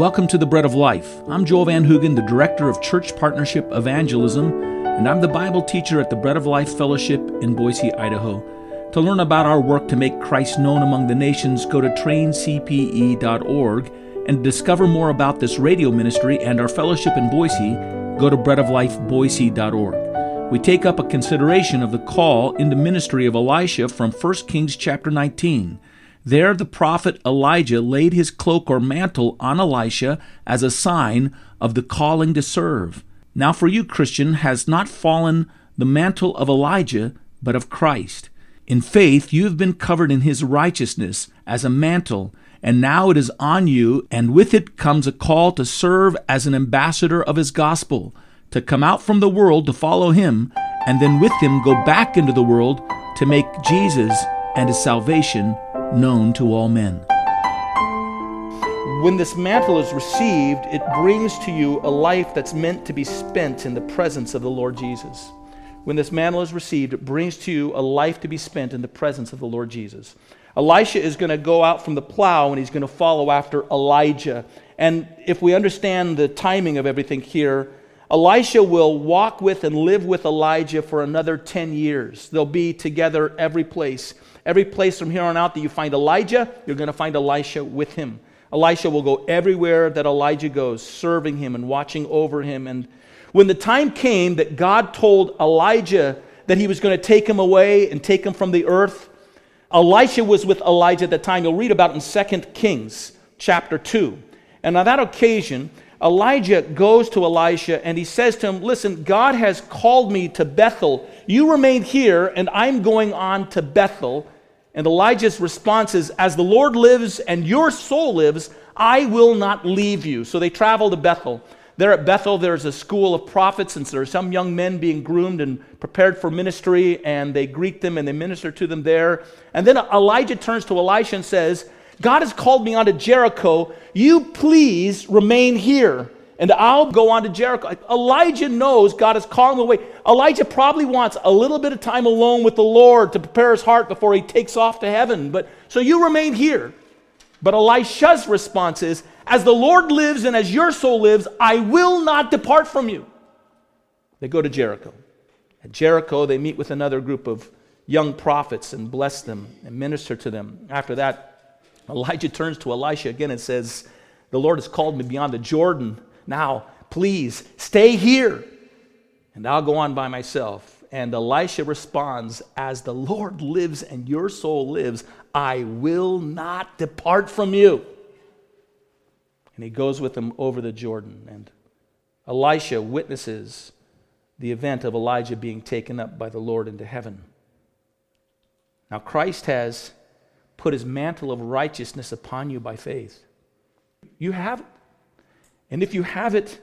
Welcome to the Bread of Life. I'm Joel Van Hoogen, the Director of Church Partnership Evangelism, and I'm the Bible teacher at the Bread of Life Fellowship in Boise, Idaho. To learn about our work to make Christ known among the nations, go to traincpe.org and to discover more about this radio ministry and our fellowship in Boise, go to breadoflifeboise.org. We take up a consideration of the call into ministry of Elisha from 1 Kings chapter 19. There, the prophet Elijah laid his cloak or mantle on Elisha as a sign of the calling to serve. Now, for you, Christian, has not fallen the mantle of Elijah, but of Christ. In faith, you have been covered in his righteousness as a mantle, and now it is on you, and with it comes a call to serve as an ambassador of his gospel, to come out from the world to follow him, and then with him go back into the world to make Jesus and his salvation known to all men. When this mantle is received, it brings to you a life that's meant to be spent in the presence of the Lord Jesus. When this mantle is received, it brings to you a life to be spent in the presence of the Lord Jesus. Elisha is going to go out from the plow and he's going to follow after Elijah. And if we understand the timing of everything here, Elisha will walk with and live with Elijah for another 10 years. They'll be together every place. Every place from here on out that you find Elijah, you're going to find Elisha with him. Elisha will go everywhere that Elijah goes, serving him and watching over him. And when the time came that God told Elijah that he was going to take him away and take him from the earth, Elisha was with Elijah at the time. You'll read about in 2 Kings chapter 2. And on that occasion, Elijah goes to Elisha and he says to him, Listen, God has called me to Bethel. You remain here, and I'm going on to Bethel. And Elijah's response is, As the Lord lives and your soul lives, I will not leave you. So they travel to Bethel. There at Bethel, there's a school of prophets, and there are some young men being groomed and prepared for ministry, and they greet them and they minister to them there. And then Elijah turns to Elisha and says, God has called me onto Jericho. You please remain here, and I'll go on to Jericho. Elijah knows God is calling him away. Elijah probably wants a little bit of time alone with the Lord to prepare his heart before he takes off to heaven. But so you remain here. But Elisha's response is, As the Lord lives and as your soul lives, I will not depart from you. They go to Jericho. At Jericho, they meet with another group of young prophets and bless them and minister to them. After that, Elijah turns to Elisha again and says, The Lord has called me beyond the Jordan. Now, please stay here, and I'll go on by myself. And Elisha responds, As the Lord lives and your soul lives, I will not depart from you. And he goes with him over the Jordan. And Elisha witnesses the event of Elijah being taken up by the Lord into heaven. Now, Christ has put his mantle of righteousness upon you by faith. You have it. And if you have it,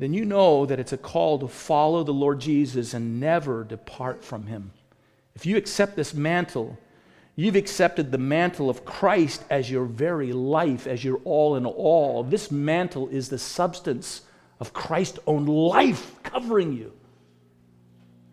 then you know that it's a call to follow the Lord Jesus and never depart from him. If you accept this mantle, you've accepted the mantle of Christ as your very life, as your all in all. This mantle is the substance of Christ's own life covering you.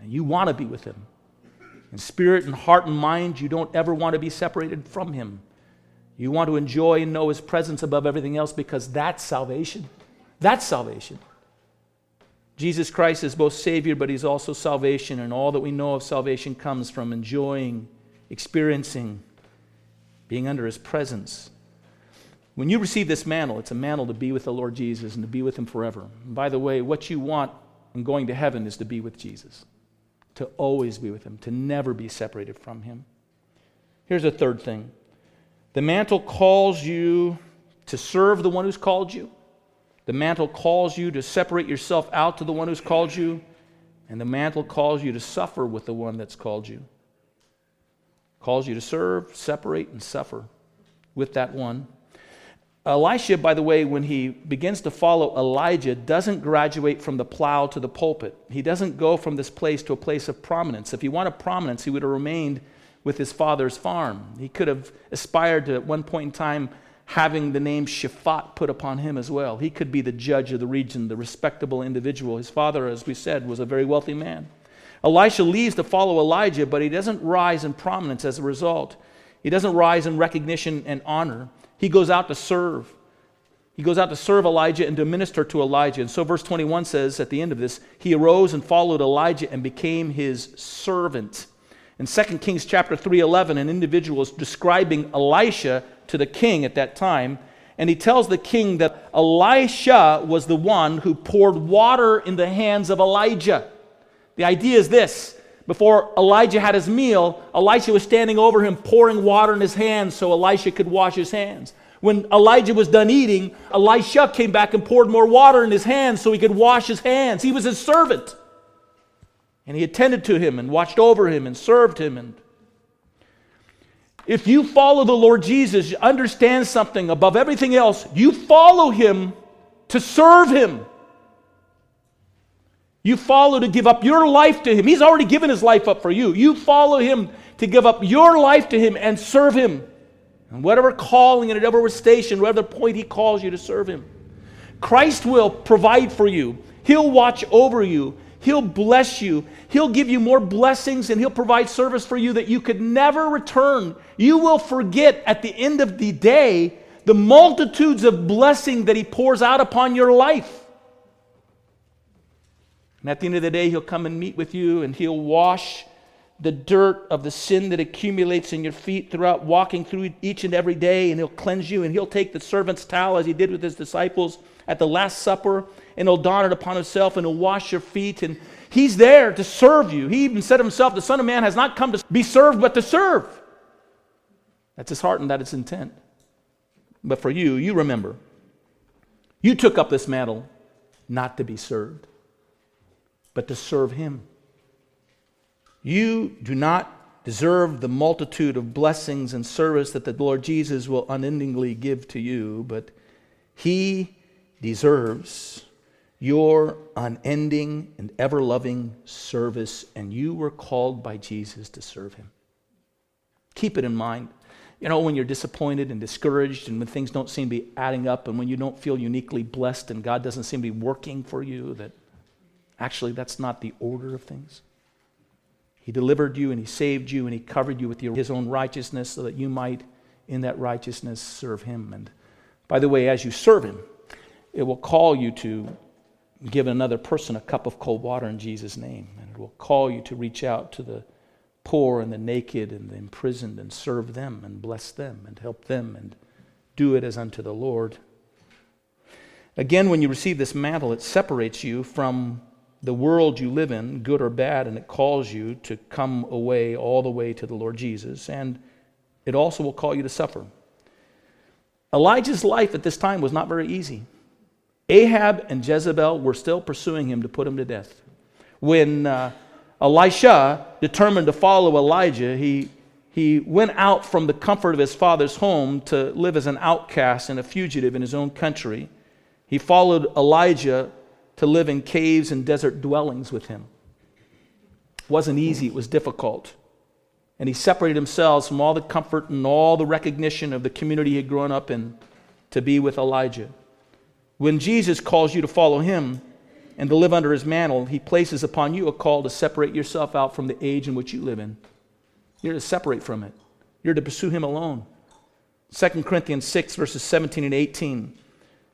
And you want to be with him. In spirit and heart and mind, you don't ever want to be separated from Him. You want to enjoy and know His presence above everything else because that's salvation. That's salvation. Jesus Christ is both Savior, but He's also salvation, and all that we know of salvation comes from enjoying, experiencing, being under His presence. When you receive this mantle, it's a mantle to be with the Lord Jesus and to be with Him forever. And by the way, what you want in going to heaven is to be with Jesus to always be with Him, to never be separated from Him. Here's a third thing the mantle calls you to serve the one who's called you, the mantle calls you to separate yourself out to the one who's called you, and the mantle calls you to suffer with the one that's called you. Calls you to serve, separate, and suffer with that one Elisha, by the way, when he begins to follow Elijah, doesn't graduate from the plow to the pulpit. He doesn't go from this place to a place of prominence. If he wanted prominence, he would have remained with his father's farm. He could have aspired to, at one point in time, having the name Shaphat put upon him as well. He could be the judge of the region, the respectable individual. His father, as we said, was a very wealthy man. Elisha leaves to follow Elijah, but he doesn't rise in prominence as a result. He doesn't rise in recognition and honor. He goes out to serve. He goes out to serve Elijah and to minister to Elijah. And so, verse 21 says at the end of this, he arose and followed Elijah and became his servant. In 2 Kings chapter 3:11, an individual is describing Elisha to the king at that time, and he tells the king that Elisha was the one who poured water in the hands of Elijah. The idea is this before Elijah had his meal, Elisha was standing over him pouring water in his hands so Elisha could wash his hands. When Elijah was done eating, Elisha came back and poured more water in his hands so he could wash his hands. He was his servant. And he attended to him and watched over him and served him. And if you follow the Lord Jesus, understand something above everything else. You follow him to serve him. You follow to give up your life to him. He's already given his life up for you. You follow him to give up your life to him and serve him. And whatever calling and whatever station, whatever point he calls you to serve him. Christ will provide for you. He'll watch over you. He'll bless you. He'll give you more blessings and he'll provide service for you that you could never return. You will forget at the end of the day the multitudes of blessing that he pours out upon your life. And at the end of the day, he'll come and meet with you and he'll wash the dirt of the sin that accumulates in your feet throughout walking through each and every day, and he'll cleanse you, and he'll take the servant's towel as he did with his disciples at the Last Supper, and he'll don it upon himself, and he'll wash your feet, and he's there to serve you. He even said himself, The Son of Man has not come to be served, but to serve. That's his heart and that is intent. But for you, you remember, you took up this mantle not to be served, but to serve him. You do not deserve the multitude of blessings and service that the Lord Jesus will unendingly give to you, but He deserves your unending and ever loving service, and you were called by Jesus to serve Him. Keep it in mind. You know, when you're disappointed and discouraged, and when things don't seem to be adding up, and when you don't feel uniquely blessed and God doesn't seem to be working for you, that actually that's not the order of things. He delivered you and He saved you and He covered you with His own righteousness so that you might, in that righteousness, serve Him. And by the way, as you serve Him, it will call you to give another person a cup of cold water in Jesus' name. And it will call you to reach out to the poor and the naked and the imprisoned and serve them and bless them and help them and do it as unto the Lord. Again, when you receive this mantle, it separates you from the world you live in, good or bad, and it calls you to come away all the way to the Lord Jesus. And it also will call you to suffer. Elijah's life at this time was not very easy. Ahab and Jezebel were still pursuing him to put him to death. When uh, Elisha determined to follow Elijah, he, he went out from the comfort of his father's home to live as an outcast and a fugitive in his own country. He followed Elijah to live in caves and desert dwellings with him. It wasn't easy, it was difficult. And he separated himself from all the comfort and all the recognition of the community he had grown up in to be with Elijah. When Jesus calls you to follow him and to live under his mantle, he places upon you a call to separate yourself out from the age in which you live in. You're to separate from it, you're to pursue him alone. 2 Corinthians 6, verses 17 and 18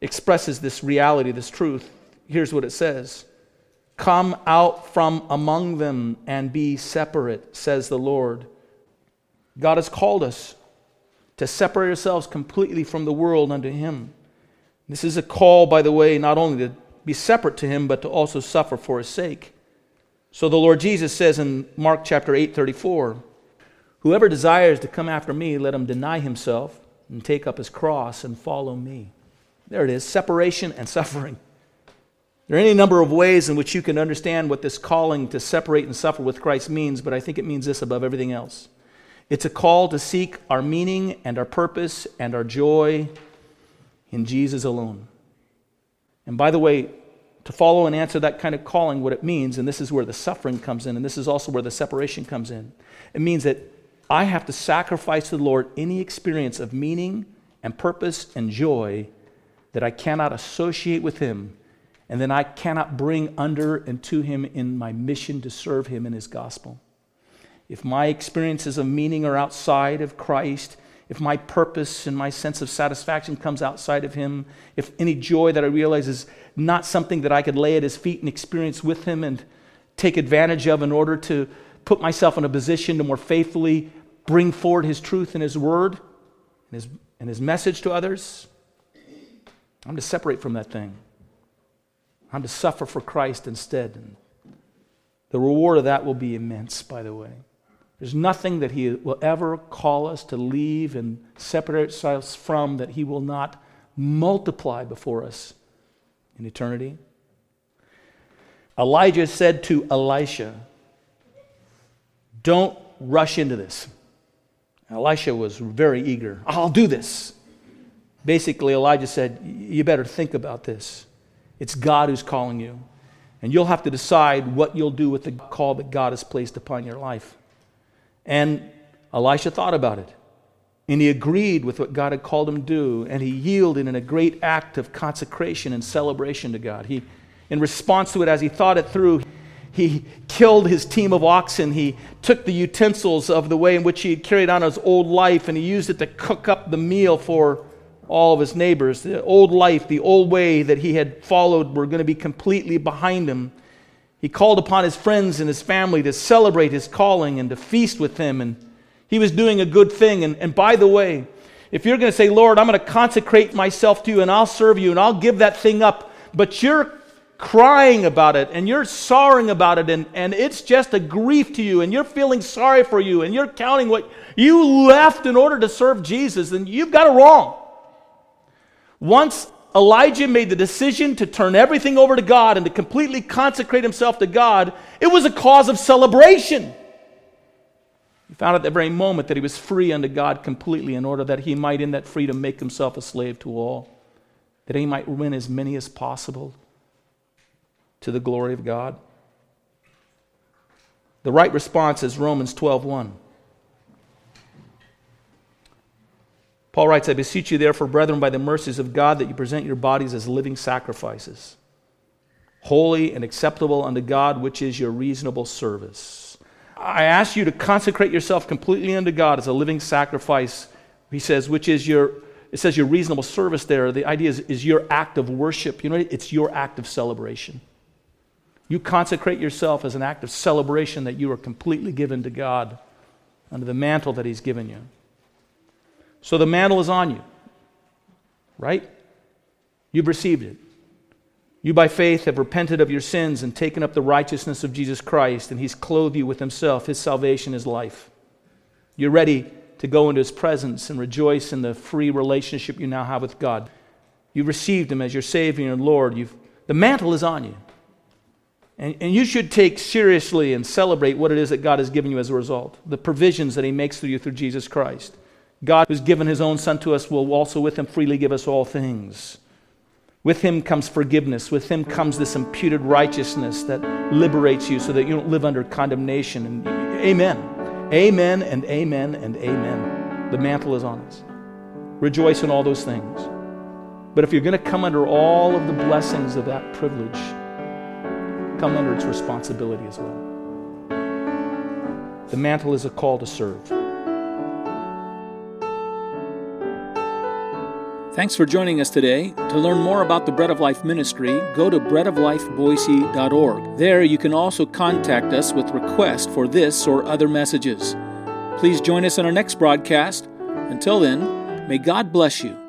expresses this reality, this truth. Here's what it says Come out from among them and be separate, says the Lord. God has called us to separate ourselves completely from the world unto Him. This is a call, by the way, not only to be separate to Him, but to also suffer for His sake. So the Lord Jesus says in Mark chapter 8 34, Whoever desires to come after me, let him deny himself and take up his cross and follow me. There it is separation and suffering. There are any number of ways in which you can understand what this calling to separate and suffer with Christ means, but I think it means this above everything else. It's a call to seek our meaning and our purpose and our joy in Jesus alone. And by the way, to follow and answer that kind of calling, what it means, and this is where the suffering comes in, and this is also where the separation comes in, it means that I have to sacrifice to the Lord any experience of meaning and purpose and joy that I cannot associate with Him and then I cannot bring under and to him in my mission to serve him in his gospel. If my experiences of meaning are outside of Christ, if my purpose and my sense of satisfaction comes outside of Him, if any joy that I realize is not something that I could lay at His feet and experience with Him and take advantage of in order to put myself in a position to more faithfully bring forward His truth and His word and His, and his message to others, I'm to separate from that thing. I'm to suffer for Christ instead. And the reward of that will be immense, by the way. There's nothing that He will ever call us to leave and separate ourselves from that He will not multiply before us in eternity. Elijah said to Elisha, Don't rush into this. Elisha was very eager. I'll do this. Basically, Elijah said, You better think about this. It's God who's calling you. And you'll have to decide what you'll do with the call that God has placed upon your life. And Elisha thought about it. And he agreed with what God had called him to do. And he yielded in a great act of consecration and celebration to God. He, in response to it, as he thought it through, he killed his team of oxen. He took the utensils of the way in which he had carried on his old life and he used it to cook up the meal for all of his neighbors. The old life, the old way that he had followed were going to be completely behind him. He called upon his friends and his family to celebrate his calling and to feast with him. And he was doing a good thing. And, and by the way, if you're going to say, Lord, I'm going to consecrate myself to you and I'll serve you and I'll give that thing up, but you're crying about it and you're sorrowing about it and, and it's just a grief to you and you're feeling sorry for you and you're counting what you left in order to serve Jesus, then you've got it wrong. Once Elijah made the decision to turn everything over to God and to completely consecrate himself to God, it was a cause of celebration. He found at the very moment that he was free unto God completely in order that he might, in that freedom, make himself a slave to all, that he might win as many as possible to the glory of God. The right response is Romans 12:1. Paul writes, I beseech you, therefore, brethren, by the mercies of God, that you present your bodies as living sacrifices, holy and acceptable unto God, which is your reasonable service. I ask you to consecrate yourself completely unto God as a living sacrifice, he says, which is your, it says your reasonable service there. The idea is, is your act of worship. You know, it's your act of celebration. You consecrate yourself as an act of celebration that you are completely given to God under the mantle that He's given you. So the mantle is on you, right? You've received it. You, by faith, have repented of your sins and taken up the righteousness of Jesus Christ, and He's clothed you with Himself, His salvation, His life. You're ready to go into His presence and rejoice in the free relationship you now have with God. You've received Him as your Savior and Lord. You've, the mantle is on you. And, and you should take seriously and celebrate what it is that God has given you as a result, the provisions that He makes through you through Jesus Christ. God, who's given his own Son to us, will also with him freely give us all things. With him comes forgiveness. With him comes this imputed righteousness that liberates you so that you don't live under condemnation. And amen. Amen and amen and amen. The mantle is on us. Rejoice in all those things. But if you're going to come under all of the blessings of that privilege, come under its responsibility as well. The mantle is a call to serve. Thanks for joining us today. To learn more about the Bread of Life ministry, go to breadoflifeboise.org. There you can also contact us with requests for this or other messages. Please join us on our next broadcast. Until then, may God bless you.